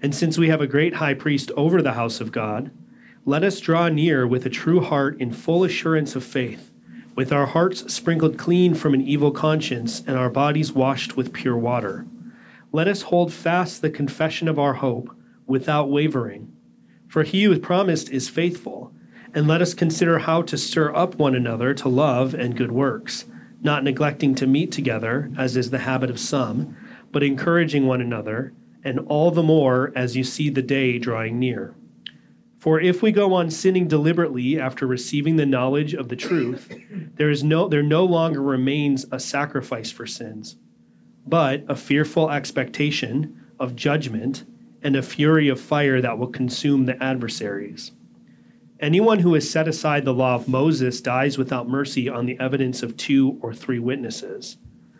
and since we have a great high priest over the house of God, let us draw near with a true heart in full assurance of faith, with our hearts sprinkled clean from an evil conscience and our bodies washed with pure water. Let us hold fast the confession of our hope without wavering. For he who promised is faithful. And let us consider how to stir up one another to love and good works, not neglecting to meet together, as is the habit of some, but encouraging one another, and all the more as you see the day drawing near. For if we go on sinning deliberately after receiving the knowledge of the truth, there is no there no longer remains a sacrifice for sins, but a fearful expectation of judgment and a fury of fire that will consume the adversaries. Anyone who has set aside the law of Moses dies without mercy on the evidence of two or three witnesses.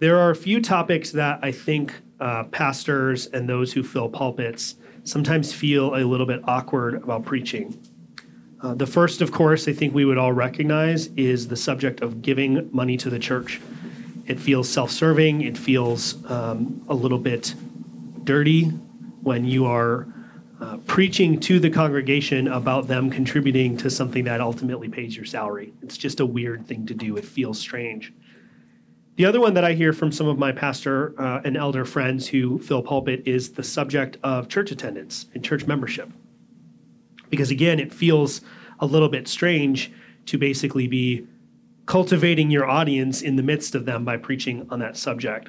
There are a few topics that I think uh, pastors and those who fill pulpits sometimes feel a little bit awkward about preaching. Uh, the first, of course, I think we would all recognize is the subject of giving money to the church. It feels self serving. It feels um, a little bit dirty when you are uh, preaching to the congregation about them contributing to something that ultimately pays your salary. It's just a weird thing to do. It feels strange. The other one that I hear from some of my pastor uh, and elder friends who fill pulpit is the subject of church attendance and church membership. Because again, it feels a little bit strange to basically be cultivating your audience in the midst of them by preaching on that subject.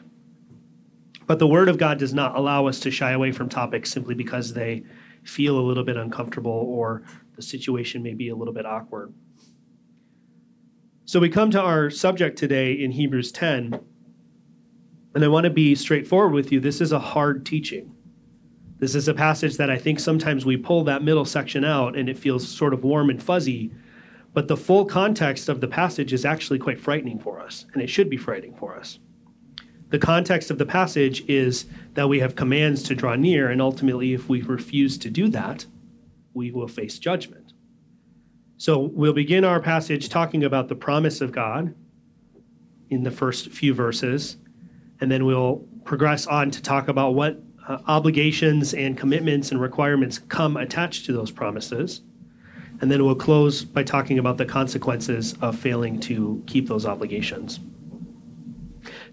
But the Word of God does not allow us to shy away from topics simply because they feel a little bit uncomfortable or the situation may be a little bit awkward. So we come to our subject today in Hebrews 10, and I want to be straightforward with you. This is a hard teaching. This is a passage that I think sometimes we pull that middle section out and it feels sort of warm and fuzzy but the full context of the passage is actually quite frightening for us, and it should be frightening for us. The context of the passage is that we have commands to draw near, and ultimately, if we refuse to do that, we will face judgment. So we'll begin our passage talking about the promise of God in the first few verses, and then we'll progress on to talk about what uh, obligations and commitments and requirements come attached to those promises. And then we'll close by talking about the consequences of failing to keep those obligations.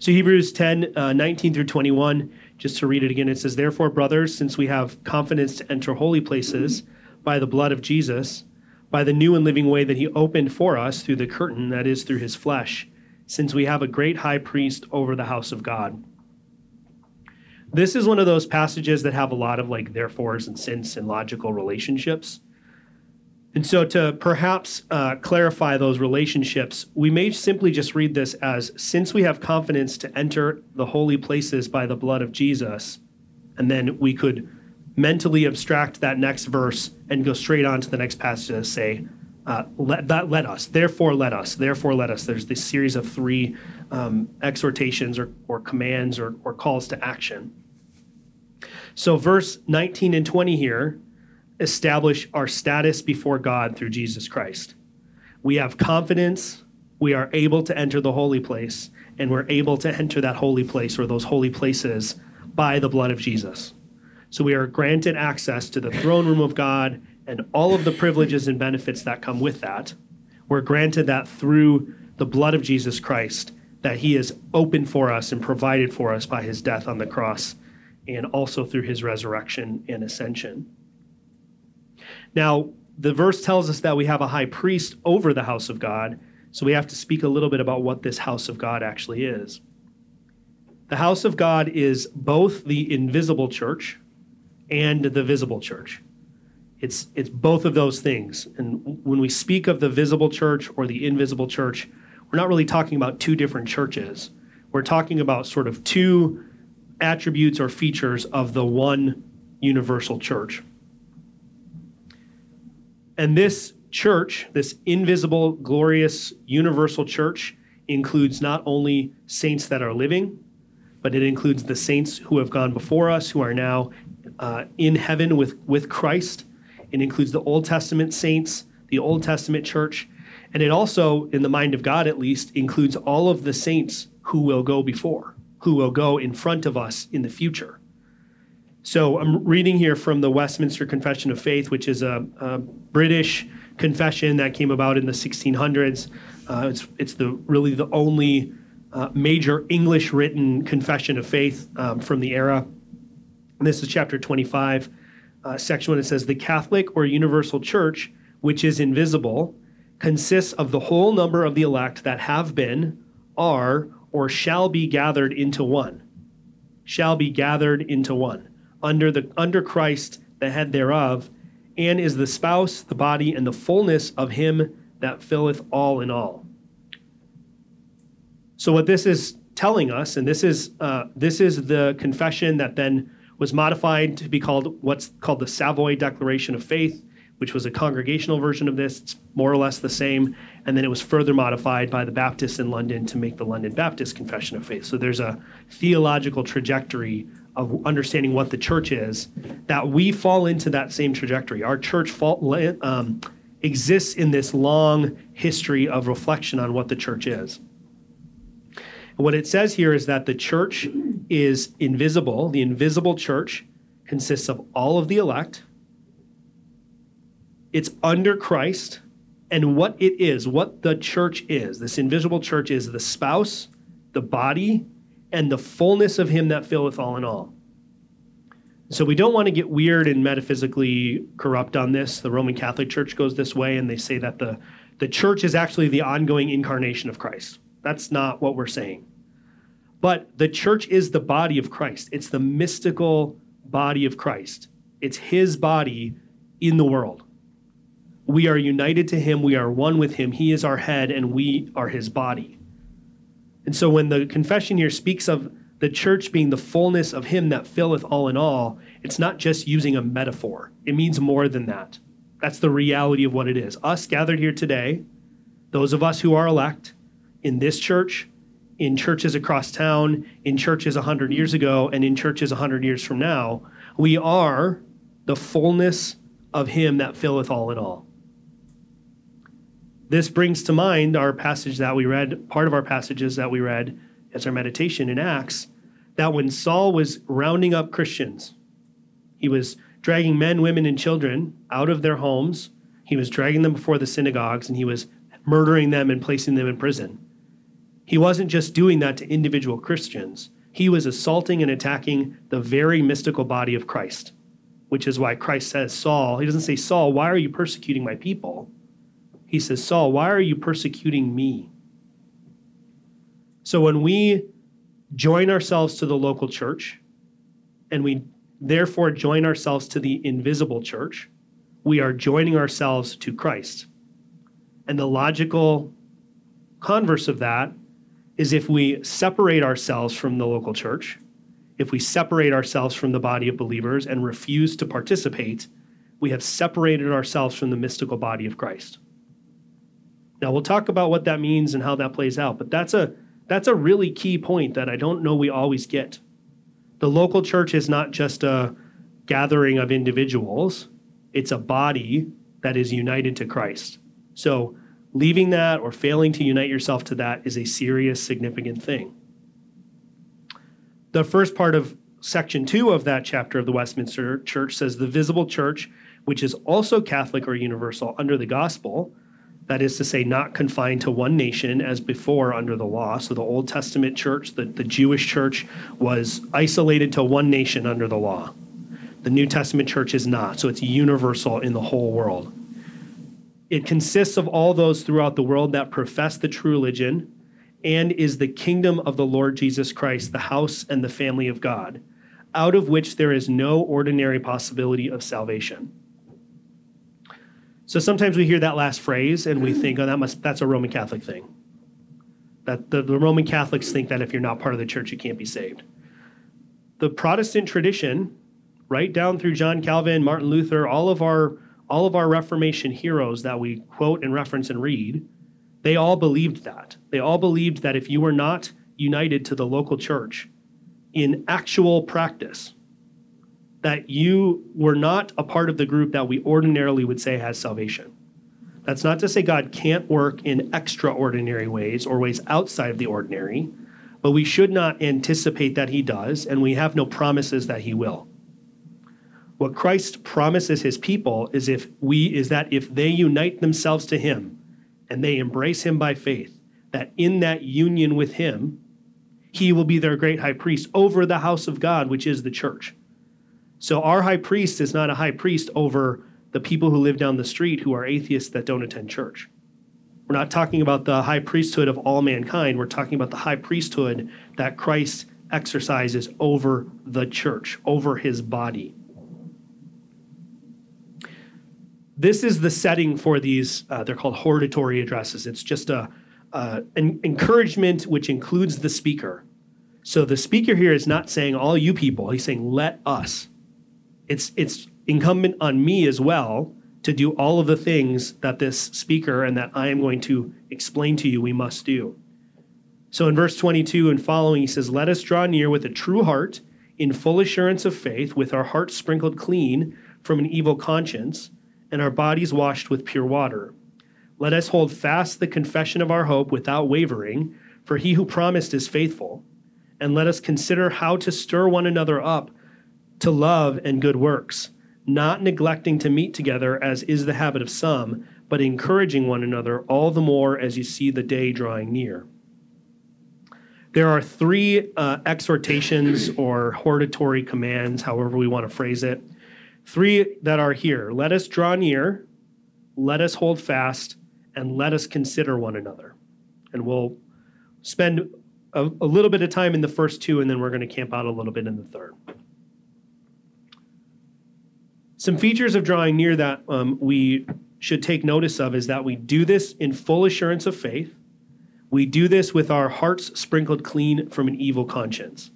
So, Hebrews 10 uh, 19 through 21, just to read it again, it says, Therefore, brothers, since we have confidence to enter holy places by the blood of Jesus, by the new and living way that he opened for us through the curtain, that is, through his flesh, since we have a great high priest over the house of God. This is one of those passages that have a lot of like therefores and since and logical relationships. And so, to perhaps uh, clarify those relationships, we may simply just read this as since we have confidence to enter the holy places by the blood of Jesus, and then we could mentally abstract that next verse and go straight on to the next passage and say, uh, let, that, let us, therefore let us, therefore let us. There's this series of three um, exhortations or, or commands or, or calls to action. So, verse 19 and 20 here establish our status before God through Jesus Christ. We have confidence, we are able to enter the holy place, and we're able to enter that holy place or those holy places by the blood of Jesus. So we are granted access to the throne room of God and all of the privileges and benefits that come with that. We're granted that through the blood of Jesus Christ that he has opened for us and provided for us by his death on the cross and also through his resurrection and ascension. Now, the verse tells us that we have a high priest over the house of God, so we have to speak a little bit about what this house of God actually is. The house of God is both the invisible church and the visible church. It's, it's both of those things. And when we speak of the visible church or the invisible church, we're not really talking about two different churches. We're talking about sort of two attributes or features of the one universal church. And this church, this invisible, glorious, universal church, includes not only saints that are living, but it includes the saints who have gone before us, who are now uh, in heaven with, with Christ. It includes the Old Testament saints, the Old Testament church, and it also, in the mind of God at least, includes all of the saints who will go before, who will go in front of us in the future. So I'm reading here from the Westminster Confession of Faith, which is a, a British confession that came about in the 1600s. Uh, it's, it's the really the only uh, major English written confession of faith um, from the era. This is chapter 25, uh, section one. It says, The Catholic or universal church, which is invisible, consists of the whole number of the elect that have been, are, or shall be gathered into one. Shall be gathered into one under the under Christ, the head thereof, and is the spouse, the body, and the fullness of him that filleth all in all. So what this is telling us, and this is uh, this is the confession that then was modified to be called what's called the Savoy Declaration of Faith, which was a congregational version of this. It's more or less the same. And then it was further modified by the Baptists in London to make the London Baptist Confession of Faith. So there's a theological trajectory of understanding what the church is that we fall into that same trajectory. Our church fall, um, exists in this long history of reflection on what the church is. What it says here is that the church is invisible. The invisible church consists of all of the elect it's under Christ. And what it is, what the church is, this invisible church is the spouse, the body, and the fullness of him that filleth all in all. So we don't want to get weird and metaphysically corrupt on this. The Roman Catholic Church goes this way, and they say that the, the church is actually the ongoing incarnation of Christ. That's not what we're saying. But the church is the body of Christ, it's the mystical body of Christ, it's his body in the world. We are united to him. We are one with him. He is our head and we are his body. And so when the confession here speaks of the church being the fullness of him that filleth all in all, it's not just using a metaphor. It means more than that. That's the reality of what it is. Us gathered here today, those of us who are elect in this church, in churches across town, in churches 100 years ago, and in churches 100 years from now, we are the fullness of him that filleth all in all. This brings to mind our passage that we read, part of our passages that we read as our meditation in Acts, that when Saul was rounding up Christians, he was dragging men, women, and children out of their homes, he was dragging them before the synagogues, and he was murdering them and placing them in prison. He wasn't just doing that to individual Christians, he was assaulting and attacking the very mystical body of Christ, which is why Christ says, Saul, he doesn't say, Saul, why are you persecuting my people? He says, Saul, why are you persecuting me? So when we join ourselves to the local church and we therefore join ourselves to the invisible church, we are joining ourselves to Christ. And the logical converse of that is if we separate ourselves from the local church, if we separate ourselves from the body of believers and refuse to participate, we have separated ourselves from the mystical body of Christ. Now we'll talk about what that means and how that plays out, but that's a that's a really key point that I don't know we always get. The local church is not just a gathering of individuals, it's a body that is united to Christ. So leaving that or failing to unite yourself to that is a serious, significant thing. The first part of section two of that chapter of the Westminster Church says the visible church, which is also Catholic or universal under the gospel, That is to say, not confined to one nation as before under the law. So the Old Testament church, the, the Jewish church, was isolated to one nation under the law. The New Testament church is not. So it's universal in the whole world. It consists of all those throughout the world that profess the true religion and is the kingdom of the Lord Jesus Christ, the house and the family of God, out of which there is no ordinary possibility of salvation. So sometimes we hear that last phrase and we think, oh, that must that's a Roman Catholic thing. That the, the Roman Catholics think that if you're not part of the church, you can't be saved. The Protestant tradition, right down through John Calvin, Martin Luther, all of our all of our Reformation heroes that we quote and reference and read, they all believed that. They all believed that if you were not united to the local church in actual practice, that you were not a part of the group that we ordinarily would say has salvation. That's not to say God can't work in extraordinary ways or ways outside of the ordinary, but we should not anticipate that he does, and we have no promises that he will. What Christ promises his people is if we is that if they unite themselves to him and they embrace him by faith, that in that union with him, he will be their great high priest over the house of God, which is the church. So our high priest is not a high priest over the people who live down the street who are atheists that don't attend church. We're not talking about the high priesthood of all mankind. We're talking about the high priesthood that Christ exercises over the church, over his body. This is the setting for these, uh, they're called hortatory addresses. It's just a, an encouragement which includes the speaker. So the speaker here is not saying, all you people, he's saying, let us it's it's incumbent on me as well to do all of the things that this speaker and that I am going to explain to you we must do. So in verse 22 and following, he says, Let us draw near with a true heart, in full assurance of faith, with our hearts sprinkled clean from an evil conscience, and our bodies washed with pure water. Let us hold fast the confession of our hope without wavering, for he who promised is faithful. And let us consider how to stir one another up to love and good works, not neglecting to meet together as is the habit of some, but encouraging one another all the more as you see the day drawing near. There are three uh, exhortations or hortatory commands, however we want to phrase it. Three that are here let us draw near, let us hold fast, and let us consider one another. And we'll spend a, a little bit of time in the first two, and then we're going to camp out a little bit in the third. Some features of drawing near that um, we should take notice of is that we do this in full assurance of faith. We do this with our hearts sprinkled clean from an evil conscience.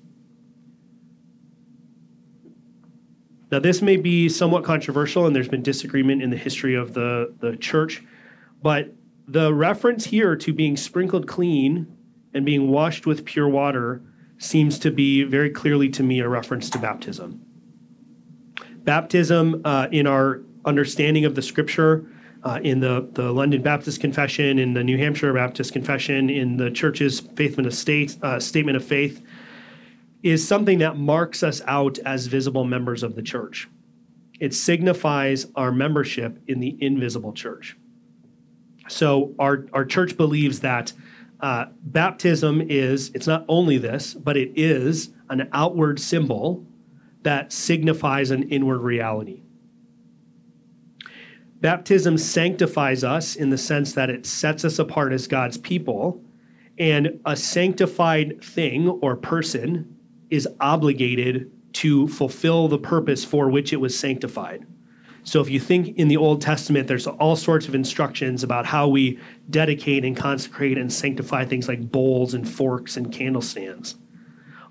Now, this may be somewhat controversial, and there's been disagreement in the history of the, the church, but the reference here to being sprinkled clean and being washed with pure water seems to be very clearly to me a reference to baptism. Baptism uh, in our understanding of the scripture uh, in the, the London Baptist Confession, in the New Hampshire Baptist Confession, in the church's State, uh, Statement of Faith, is something that marks us out as visible members of the church. It signifies our membership in the invisible church. So our, our church believes that uh, baptism is, it's not only this, but it is an outward symbol that signifies an inward reality. Baptism sanctifies us in the sense that it sets us apart as God's people, and a sanctified thing or person is obligated to fulfill the purpose for which it was sanctified. So if you think in the Old Testament, there's all sorts of instructions about how we dedicate and consecrate and sanctify things like bowls and forks and candlestands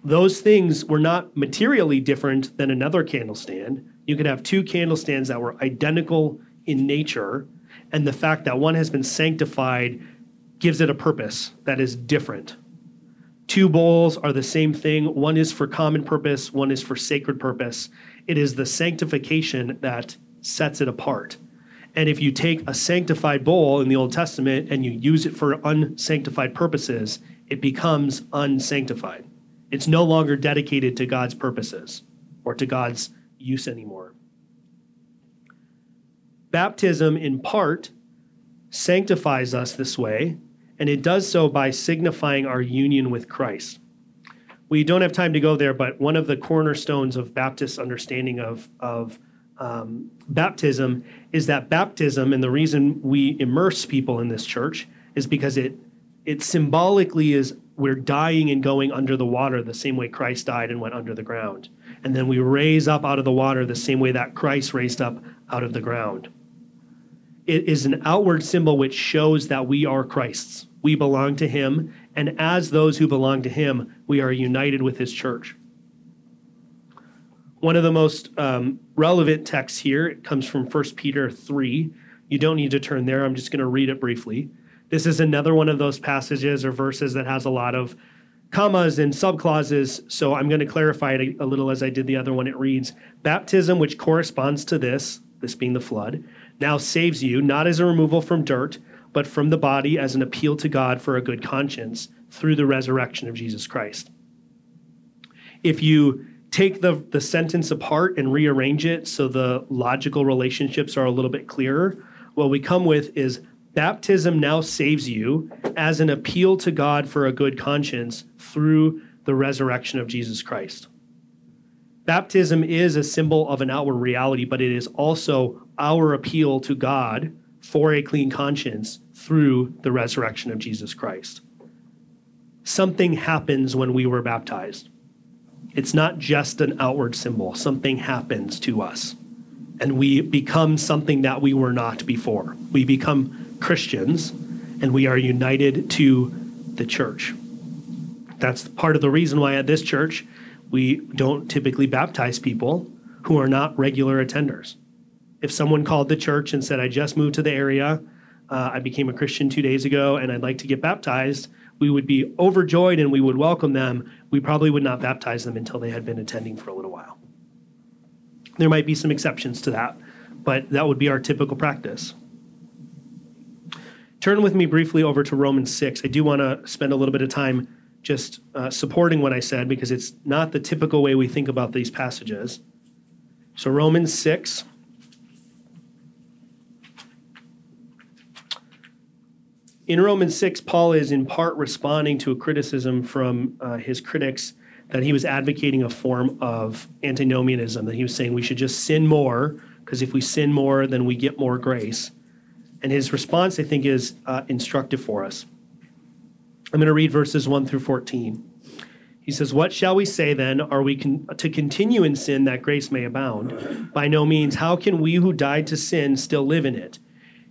those things were not materially different than another candle stand. You could have two candle stands that were identical in nature, and the fact that one has been sanctified gives it a purpose that is different. Two bowls are the same thing. One is for common purpose, one is for sacred purpose. It is the sanctification that sets it apart. And if you take a sanctified bowl in the Old Testament and you use it for unsanctified purposes, it becomes unsanctified. It's no longer dedicated to God's purposes or to God's use anymore. Baptism, in part, sanctifies us this way, and it does so by signifying our union with Christ. We don't have time to go there, but one of the cornerstones of Baptist understanding of, of um, baptism is that baptism, and the reason we immerse people in this church is because it it symbolically is we're dying and going under the water the same way Christ died and went under the ground. And then we raise up out of the water the same way that Christ raised up out of the ground. It is an outward symbol which shows that we are Christ's. We belong to him, and as those who belong to him, we are united with his church. One of the most um, relevant texts here comes from 1 Peter 3. You don't need to turn there, I'm just going to read it briefly. This is another one of those passages or verses that has a lot of commas and subclauses, so I'm going to clarify it a, a little as I did the other one. It reads Baptism, which corresponds to this, this being the flood, now saves you, not as a removal from dirt, but from the body as an appeal to God for a good conscience through the resurrection of Jesus Christ. If you take the, the sentence apart and rearrange it so the logical relationships are a little bit clearer, what we come with is baptism now saves you as an appeal to God for a good conscience through the resurrection of Jesus Christ. Baptism is a symbol of an outward reality, but it is also our appeal to God for a clean conscience through the resurrection of Jesus Christ. Something happens when we were baptized. It's not just an outward symbol, something happens to us. And we become something that we were not before. We become Christians, and we are united to the church. That's part of the reason why at this church we don't typically baptize people who are not regular attenders. If someone called the church and said, I just moved to the area, uh, I became a Christian two days ago, and I'd like to get baptized, we would be overjoyed and we would welcome them. We probably would not baptize them until they had been attending for a little while. There might be some exceptions to that, but that would be our typical practice. Turn with me briefly over to Romans 6. I do want to spend a little bit of time just uh, supporting what I said because it's not the typical way we think about these passages. So, Romans 6. In Romans 6, Paul is in part responding to a criticism from uh, his critics that he was advocating a form of antinomianism, that he was saying we should just sin more, because if we sin more, then we get more grace. And his response, I think, is uh, instructive for us. I'm going to read verses 1 through 14. He says, What shall we say then? Are we con- to continue in sin that grace may abound? By no means. How can we who died to sin still live in it?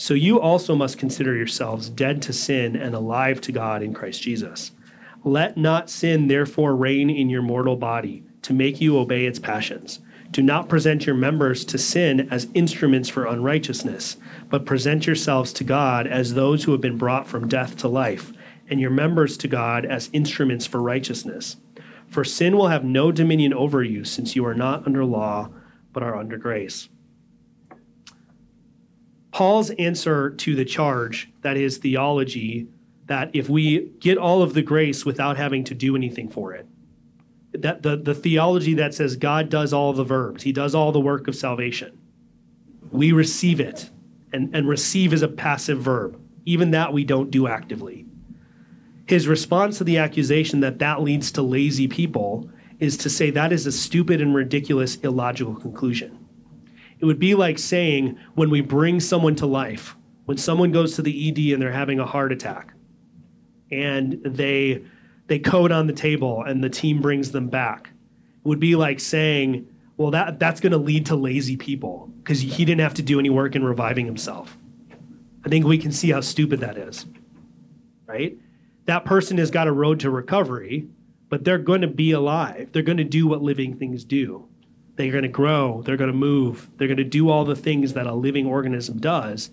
So you also must consider yourselves dead to sin and alive to God in Christ Jesus. Let not sin therefore reign in your mortal body to make you obey its passions. Do not present your members to sin as instruments for unrighteousness, but present yourselves to God as those who have been brought from death to life and your members to God as instruments for righteousness. For sin will have no dominion over you, since you are not under law, but are under grace. Paul's answer to the charge, that is theology, that if we get all of the grace without having to do anything for it, that the, the theology that says God does all the verbs, he does all the work of salvation. We receive it, and, and receive is a passive verb. Even that we don't do actively. His response to the accusation that that leads to lazy people is to say that is a stupid and ridiculous, illogical conclusion. It would be like saying when we bring someone to life, when someone goes to the ED and they're having a heart attack, and they they code on the table and the team brings them back. It would be like saying, well, that, that's going to lead to lazy people because he didn't have to do any work in reviving himself. I think we can see how stupid that is, right? That person has got a road to recovery, but they're going to be alive. They're going to do what living things do. They're going to grow, they're going to move, they're going to do all the things that a living organism does.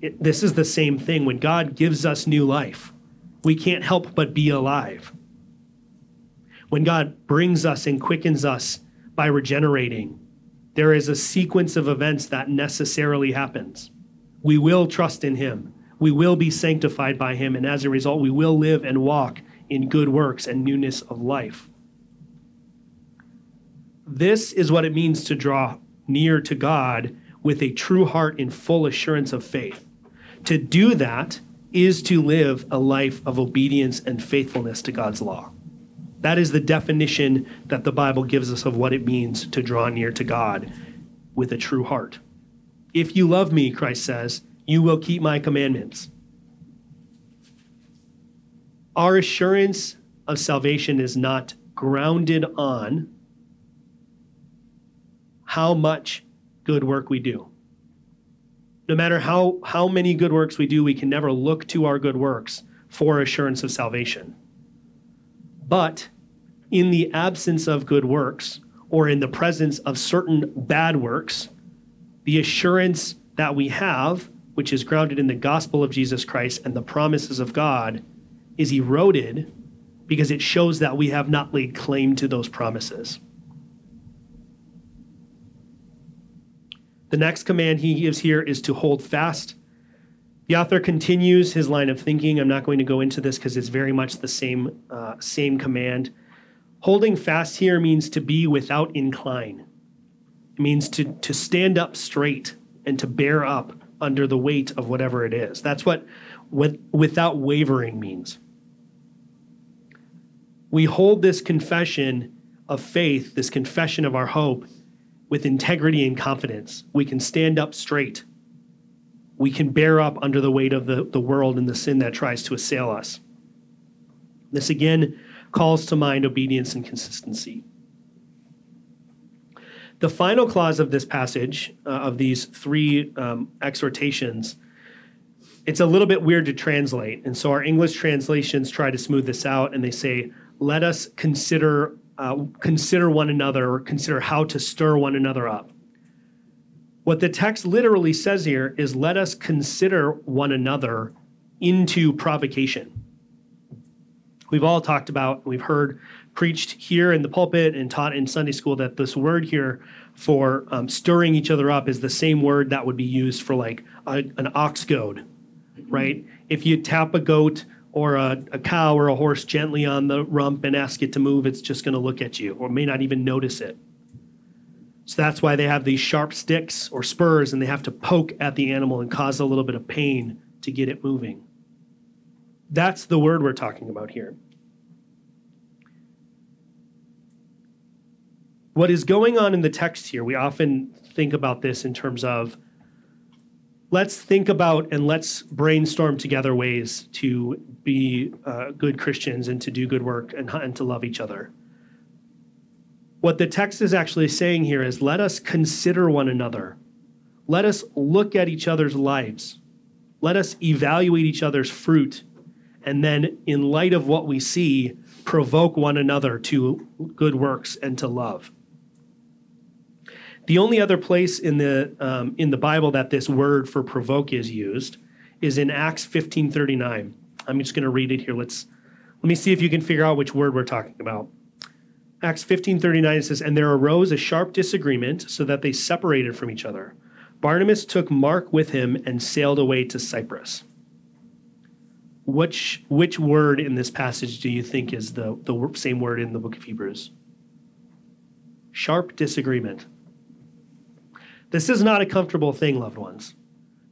It, this is the same thing. When God gives us new life, we can't help but be alive. When God brings us and quickens us by regenerating, there is a sequence of events that necessarily happens. We will trust in Him. We will be sanctified by Him. And as a result, we will live and walk in good works and newness of life. This is what it means to draw near to God with a true heart in full assurance of faith. To do that is to live a life of obedience and faithfulness to God's law. That is the definition that the Bible gives us of what it means to draw near to God with a true heart. If you love me, Christ says, you will keep my commandments. Our assurance of salvation is not grounded on how much good work we do. No matter how, how many good works we do, we can never look to our good works for assurance of salvation. But in the absence of good works, or in the presence of certain bad works, the assurance that we have, which is grounded in the gospel of Jesus Christ and the promises of God, is eroded because it shows that we have not laid claim to those promises. The next command he gives here is to hold fast. The author continues his line of thinking. I'm not going to go into this because it's very much the same, uh, same command. Holding fast here means to be without incline. It means to, to stand up straight and to bear up under the weight of whatever it is. That's what with, without wavering means. We hold this confession of faith, this confession of our hope, with integrity and confidence. We can stand up straight. We can bear up under the weight of the, the world and the sin that tries to assail us. This again calls to mind obedience and consistency. The final clause of this passage, uh, of these three um, exhortations, it's a little bit weird to translate. And so our English translations try to smooth this out and they say, let us consider uh, consider one another or consider how to stir one another up. What the text literally says here is let us consider one another into provocation. We've all talked about, we've heard preached here in the pulpit and taught in Sunday school that this word here for um, stirring each other up is the same word that would be used for like a, an ox goad, right? If you tap a goat or a, a cow or a horse gently on the rump and ask it to move, it's just going to look at you or may not even notice it. So that's why they have these sharp sticks or spurs and they have to poke at the animal and cause a little bit of pain to get it moving. That's the word we're talking about here. What is going on in the text here, we often think about this in terms of let's think about and let's brainstorm together ways to be uh, good Christians and to do good work and, and to love each other. What the text is actually saying here is let us consider one another. Let us look at each other's lives. Let us evaluate each other's fruit. And then, in light of what we see, provoke one another to good works and to love. The only other place in the um, in the Bible that this word for provoke is used is in Acts 15:39. I'm just going to read it here. Let's let me see if you can figure out which word we're talking about. Acts 15:39 says, "And there arose a sharp disagreement, so that they separated from each other. Barnabas took Mark with him and sailed away to Cyprus." Which which word in this passage do you think is the the same word in the book of Hebrews? Sharp disagreement. This is not a comfortable thing, loved ones.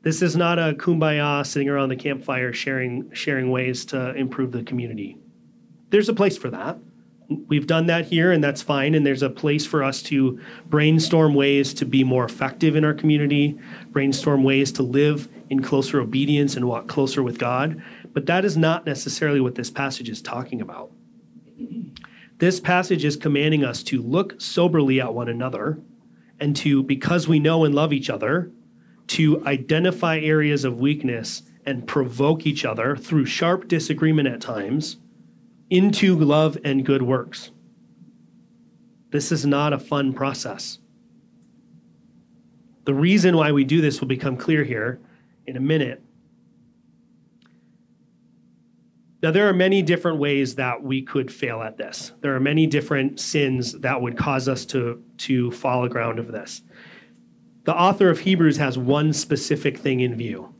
This is not a kumbaya sitting around the campfire sharing sharing ways to improve the community. There's a place for that. We've done that here, and that's fine. And there's a place for us to brainstorm ways to be more effective in our community, brainstorm ways to live in closer obedience and walk closer with God. But that is not necessarily what this passage is talking about. This passage is commanding us to look soberly at one another and to, because we know and love each other, to identify areas of weakness and provoke each other through sharp disagreement at times into love and good works. This is not a fun process. The reason why we do this will become clear here in a minute. Now, there are many different ways that we could fail at this. There are many different sins that would cause us to, to fall aground of this. The author of Hebrews has one specific thing in view.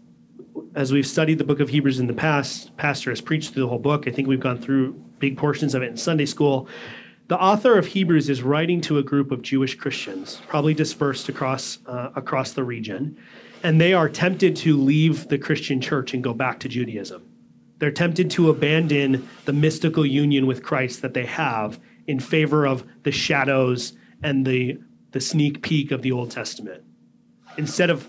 As we've studied the book of Hebrews in the past, Pastor has preached through the whole book. I think we've gone through big portions of it in Sunday school. The author of Hebrews is writing to a group of Jewish Christians, probably dispersed across, uh, across the region, and they are tempted to leave the Christian church and go back to Judaism. They're tempted to abandon the mystical union with Christ that they have in favor of the shadows and the, the sneak peek of the Old Testament instead of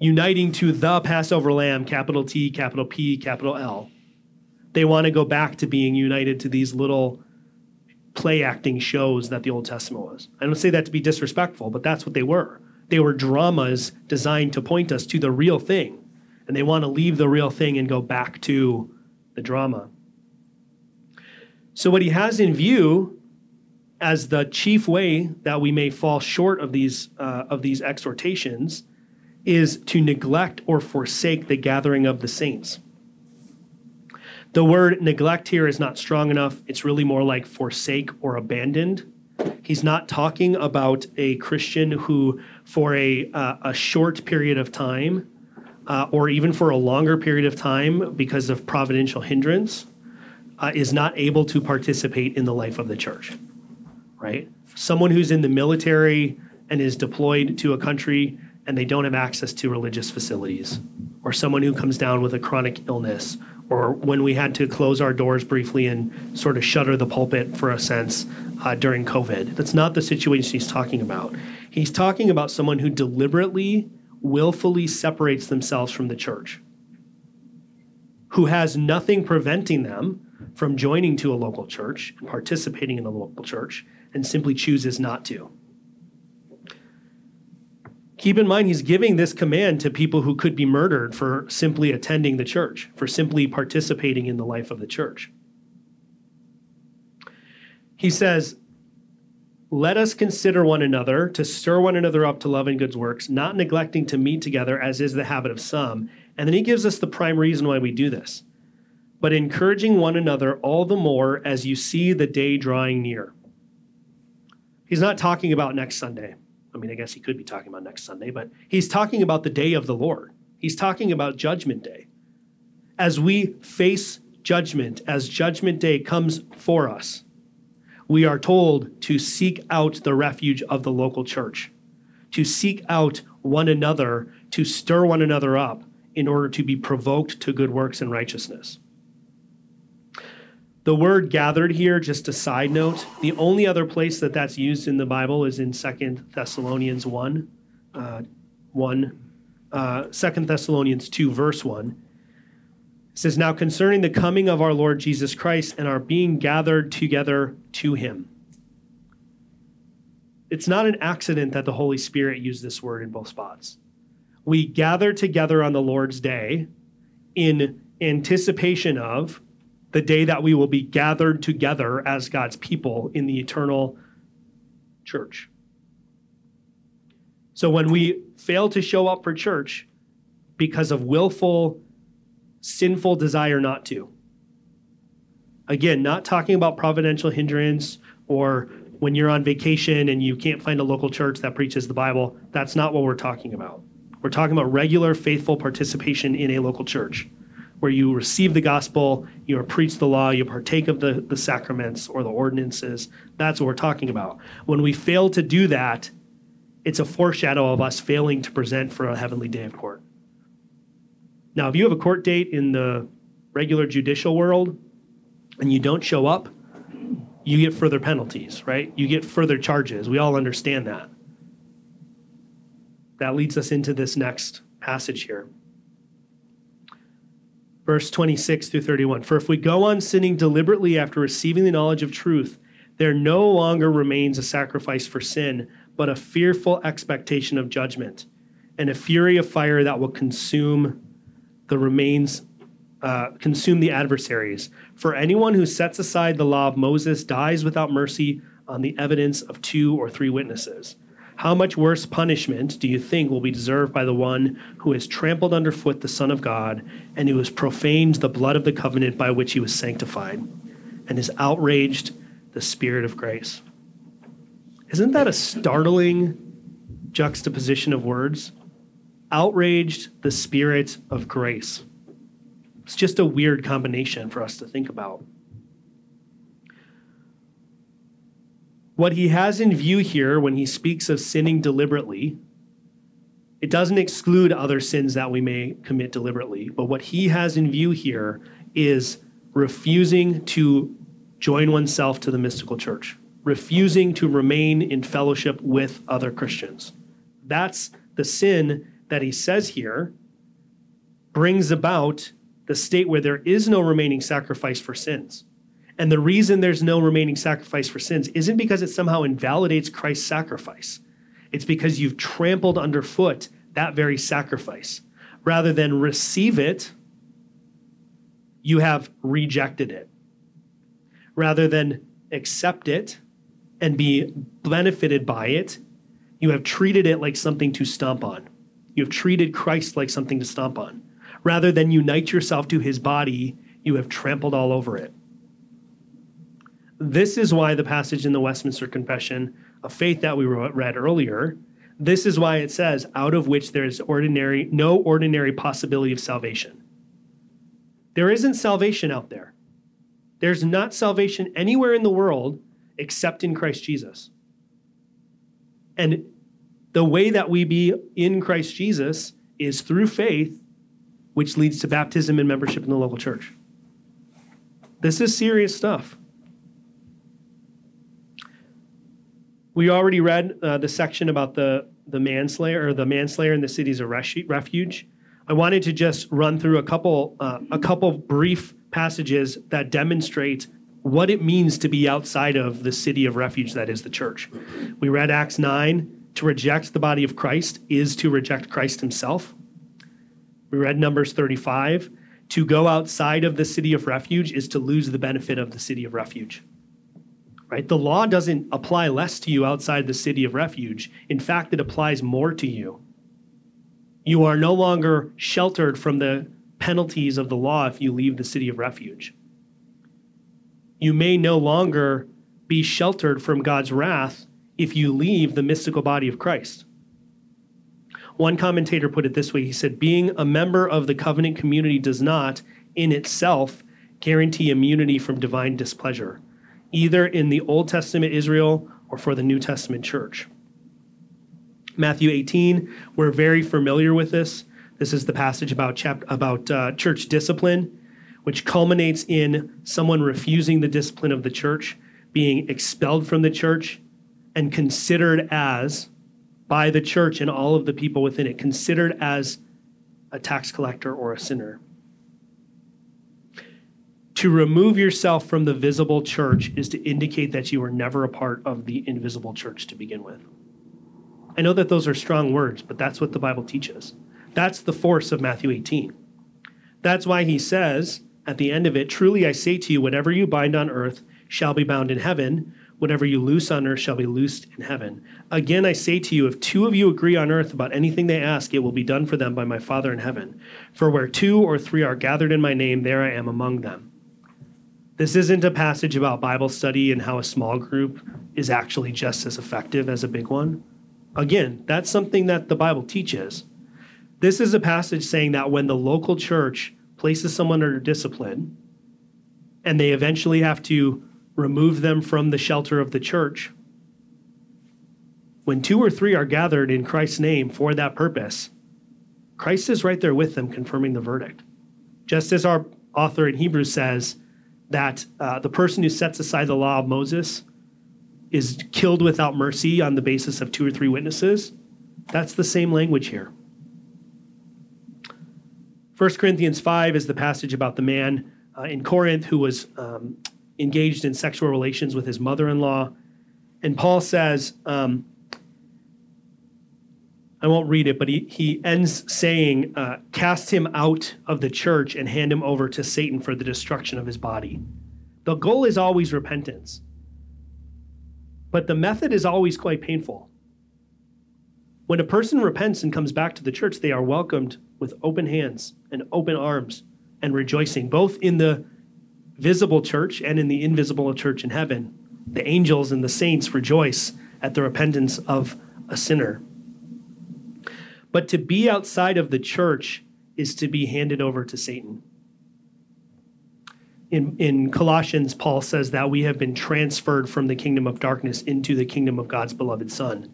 uniting to the Passover lamb, capital T, capital P, capital L, they want to go back to being united to these little play acting shows that the Old Testament was. I don't say that to be disrespectful, but that's what they were. They were dramas designed to point us to the real thing. And they want to leave the real thing and go back to the drama. So, what he has in view as the chief way that we may fall short of these uh, of these exhortations is to neglect or forsake the gathering of the saints. The word neglect here is not strong enough. It's really more like forsake or abandoned. He's not talking about a Christian who, for a, uh, a short period of time, uh, or even for a longer period of time because of providential hindrance, uh, is not able to participate in the life of the church right? Someone who's in the military and is deployed to a country and they don't have access to religious facilities, or someone who comes down with a chronic illness, or when we had to close our doors briefly and sort of shutter the pulpit for a sense uh, during COVID. That's not the situation he's talking about. He's talking about someone who deliberately, willfully separates themselves from the church, who has nothing preventing them from joining to a local church and participating in a local church and simply chooses not to. Keep in mind, he's giving this command to people who could be murdered for simply attending the church, for simply participating in the life of the church. He says, Let us consider one another to stir one another up to love and good works, not neglecting to meet together, as is the habit of some. And then he gives us the prime reason why we do this, but encouraging one another all the more as you see the day drawing near. He's not talking about next Sunday. I mean, I guess he could be talking about next Sunday, but he's talking about the day of the Lord. He's talking about Judgment Day. As we face judgment, as Judgment Day comes for us, we are told to seek out the refuge of the local church, to seek out one another, to stir one another up in order to be provoked to good works and righteousness. The word gathered here, just a side note, the only other place that that's used in the Bible is in Second Thessalonians 1, uh, 1 uh, 2 Thessalonians 2, verse 1. It says, Now concerning the coming of our Lord Jesus Christ and our being gathered together to him. It's not an accident that the Holy Spirit used this word in both spots. We gather together on the Lord's day in anticipation of the day that we will be gathered together as God's people in the eternal church. So when we fail to show up for church because of willful, sinful desire not to, again, not talking about providential hindrance or when you're on vacation and you can't find a local church that preaches the Bible, that's not what we're talking about. We're talking about regular, faithful participation in a local church where you receive the gospel, you preach the law, you partake of the, the sacraments or the ordinances. That's what we're talking about. When we fail to do that, it's a foreshadow of us failing to present for a heavenly day of court. Now, if you have a court date in the regular judicial world and you don't show up, you get further penalties, right? You get further charges. We all understand that. That leads us into this next passage here verse 26 through 31. For if we go on sinning deliberately after receiving the knowledge of truth, there no longer remains a sacrifice for sin, but a fearful expectation of judgment and a fury of fire that will consume the remains uh, consume the adversaries. For anyone who sets aside the law of Moses dies without mercy on the evidence of two or three witnesses. How much worse punishment do you think will be deserved by the one who has trampled underfoot the Son of God and who has profaned the blood of the covenant by which he was sanctified and has outraged the Spirit of grace? Isn't that a startling juxtaposition of words? Outraged the Spirit of grace. It's just a weird combination for us to think about. What he has in view here when he speaks of sinning deliberately, it doesn't exclude other sins that we may commit deliberately, but what he has in view here is refusing to join oneself to the mystical church, refusing to remain in fellowship with other Christians. That's the sin that he says here brings about the state where there is no remaining sacrifice for sins. And the reason there's no remaining sacrifice for sins isn't because it somehow invalidates Christ's sacrifice. It's because you've trampled underfoot that very sacrifice. Rather than receive it, you have rejected it. Rather than accept it and be benefited by it, you have treated it like something to stomp on. You have treated Christ like something to stomp on. Rather than unite yourself to his body, you have trampled all over it. This is why the passage in the Westminster Confession of Faith that we read earlier, this is why it says, out of which there is ordinary, no ordinary possibility of salvation. There isn't salvation out there. There's not salvation anywhere in the world except in Christ Jesus. And the way that we be in Christ Jesus is through faith which leads to baptism and membership in the local church. This is serious stuff. We already read uh, the section about the, the manslayer or the manslayer in the cities of refuge. I wanted to just run through a couple uh, a couple brief passages that demonstrate what it means to be outside of the city of refuge that is the church. We read Acts 9 to reject the body of Christ is to reject Christ himself. We read Numbers 35. To go outside of the city of refuge is to lose the benefit of the city of refuge. Right? The law doesn't apply less to you outside the city of refuge. In fact, it applies more to you. You are no longer sheltered from the penalties of the law if you leave the city of refuge. You may no longer be sheltered from God's wrath if you leave the mystical body of Christ. One commentator put it this way he said, Being a member of the covenant community does not, in itself, guarantee immunity from divine displeasure, either in the Old Testament Israel or for the New Testament church. Matthew 18, we're very familiar with this. This is the passage about, about uh, church discipline, which culminates in someone refusing the discipline of the church, being expelled from the church, and considered as by the church and all of the people within it, considered as a tax collector or a sinner. To remove yourself from the visible church is to indicate that you were never a part of the invisible church to begin with. I know that those are strong words, but that's what the Bible teaches. That's the force of Matthew 18. That's why he says at the end of it, Truly I say to you, whatever you bind on earth shall be bound in heaven, Whatever you loose on earth shall be loosed in heaven. Again, I say to you, if two of you agree on earth about anything they ask, it will be done for them by my Father in heaven. For where two or three are gathered in my name, there I am among them. This isn't a passage about Bible study and how a small group is actually just as effective as a big one. Again, that's something that the Bible teaches. This is a passage saying that when the local church places someone under discipline and they eventually have to remove them from the shelter of the church. When two or three are gathered in Christ's name for that purpose, Christ is right there with them, confirming the verdict. Just as our author in Hebrews says that uh, the person who sets aside the law of Moses is killed without mercy on the basis of two or three witnesses, that's the same language here. 1 Corinthians 5 is the passage about the man uh, in Corinth who was um, engaged in sexual relations with his mother in law. And Paul says, um, I won't read it, but he, he ends saying, uh, Cast him out of the church and hand him over to Satan for the destruction of his body. The goal is always repentance, but the method is always quite painful. When a person repents and comes back to the church, they are welcomed with open hands and open arms and rejoicing, both in the visible church and in the invisible church in heaven. The angels and the saints rejoice at the repentance of a sinner. But to be outside of the church is to be handed over to Satan. In, in Colossians, Paul says that we have been transferred from the kingdom of darkness into the kingdom of God's beloved Son.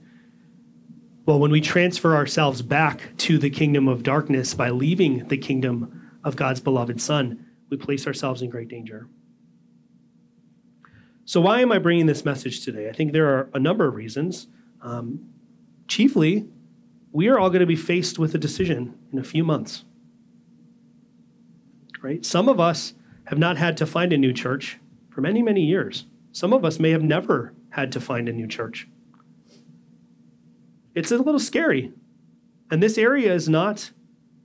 Well, when we transfer ourselves back to the kingdom of darkness by leaving the kingdom of God's beloved Son, we place ourselves in great danger. So, why am I bringing this message today? I think there are a number of reasons. Um, chiefly, we are all going to be faced with a decision in a few months. Right? Some of us have not had to find a new church for many, many years. Some of us may have never had to find a new church. It's a little scary. And this area is not,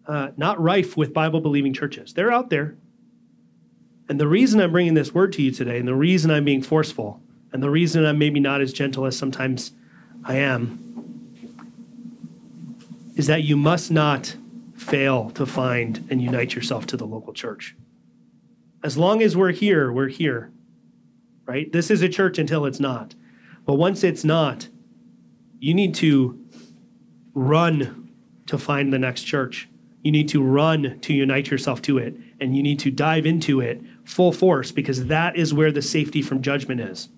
uh, not rife with Bible believing churches. They're out there. And the reason I'm bringing this word to you today, and the reason I'm being forceful, and the reason I'm maybe not as gentle as sometimes I am, is that you must not fail to find and unite yourself to the local church. As long as we're here, we're here, right? This is a church until it's not. But once it's not, you need to run to find the next church. You need to run to unite yourself to it, and you need to dive into it full force because that is where the safety from judgment is.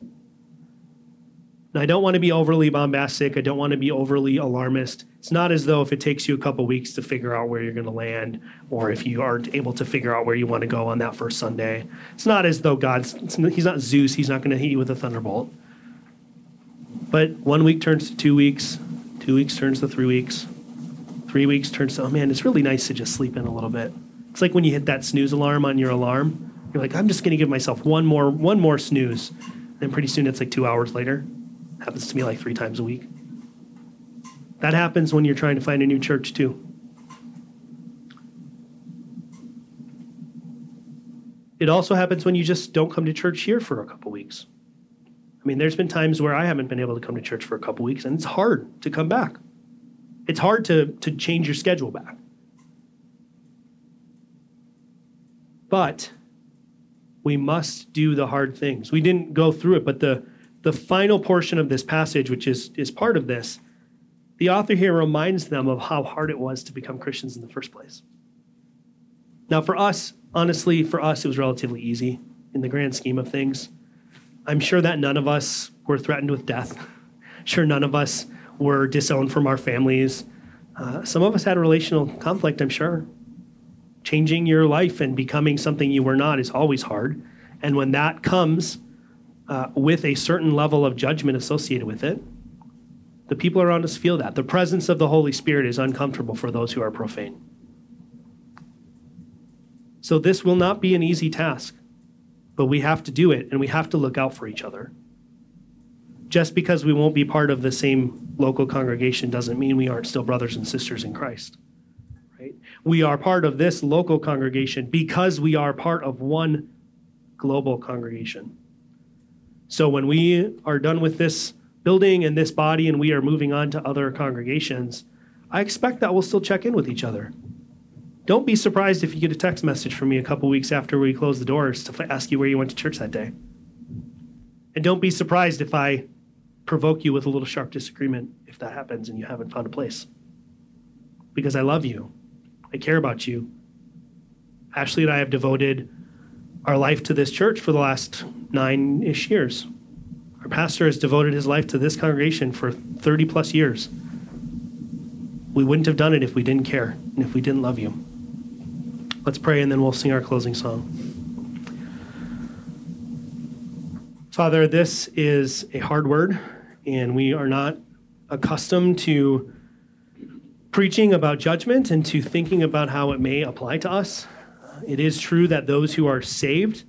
Now, I don't want to be overly bombastic. I don't want to be overly alarmist. It's not as though if it takes you a couple weeks to figure out where you're going to land, or if you aren't able to figure out where you want to go on that first Sunday. It's not as though God's, He's not Zeus. He's not going to hit you with a thunderbolt. But one week turns to two weeks, two weeks turns to three weeks, three weeks turns to, oh man, it's really nice to just sleep in a little bit. It's like when you hit that snooze alarm on your alarm. You're like, I'm just going to give myself one more, one more snooze. And pretty soon it's like two hours later. Happens to me like three times a week. That happens when you're trying to find a new church, too. It also happens when you just don't come to church here for a couple weeks. I mean, there's been times where I haven't been able to come to church for a couple weeks, and it's hard to come back. It's hard to, to change your schedule back. But we must do the hard things. We didn't go through it, but the the final portion of this passage, which is, is part of this, the author here reminds them of how hard it was to become Christians in the first place. Now, for us, honestly, for us, it was relatively easy in the grand scheme of things. I'm sure that none of us were threatened with death. Sure, none of us were disowned from our families. Uh, some of us had relational conflict, I'm sure. Changing your life and becoming something you were not is always hard. And when that comes, uh, with a certain level of judgment associated with it. The people around us feel that. The presence of the Holy Spirit is uncomfortable for those who are profane. So, this will not be an easy task, but we have to do it and we have to look out for each other. Just because we won't be part of the same local congregation doesn't mean we aren't still brothers and sisters in Christ. We are part of this local congregation because we are part of one global congregation. So when we are done with this building and this body and we are moving on to other congregations, I expect that we'll still check in with each other. Don't be surprised if you get a text message from me a couple weeks after we close the doors to ask you where you went to church that day. And don't be surprised if I provoke you with a little sharp disagreement if that happens and you haven't found a place. Because I love you, I care about you. Ashley and I have devoted our life to this church for the last nine ish years. Our pastor has devoted his life to this congregation for 30 plus years. We wouldn't have done it if we didn't care and if we didn't love you. Let's pray and then we'll sing our closing song. Father, this is a hard word, and we are not accustomed to preaching about judgment and to thinking about how it may apply to us. It is true that those who are saved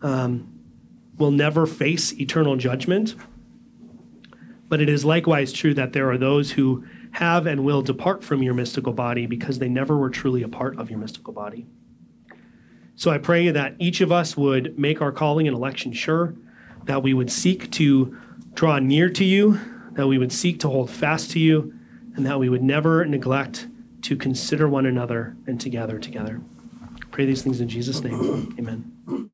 um, will never face eternal judgment. But it is likewise true that there are those who have and will depart from your mystical body because they never were truly a part of your mystical body. So I pray that each of us would make our calling and election sure, that we would seek to draw near to you, that we would seek to hold fast to you, and that we would never neglect to consider one another and to gather together. Pray these things in Jesus' name. Amen.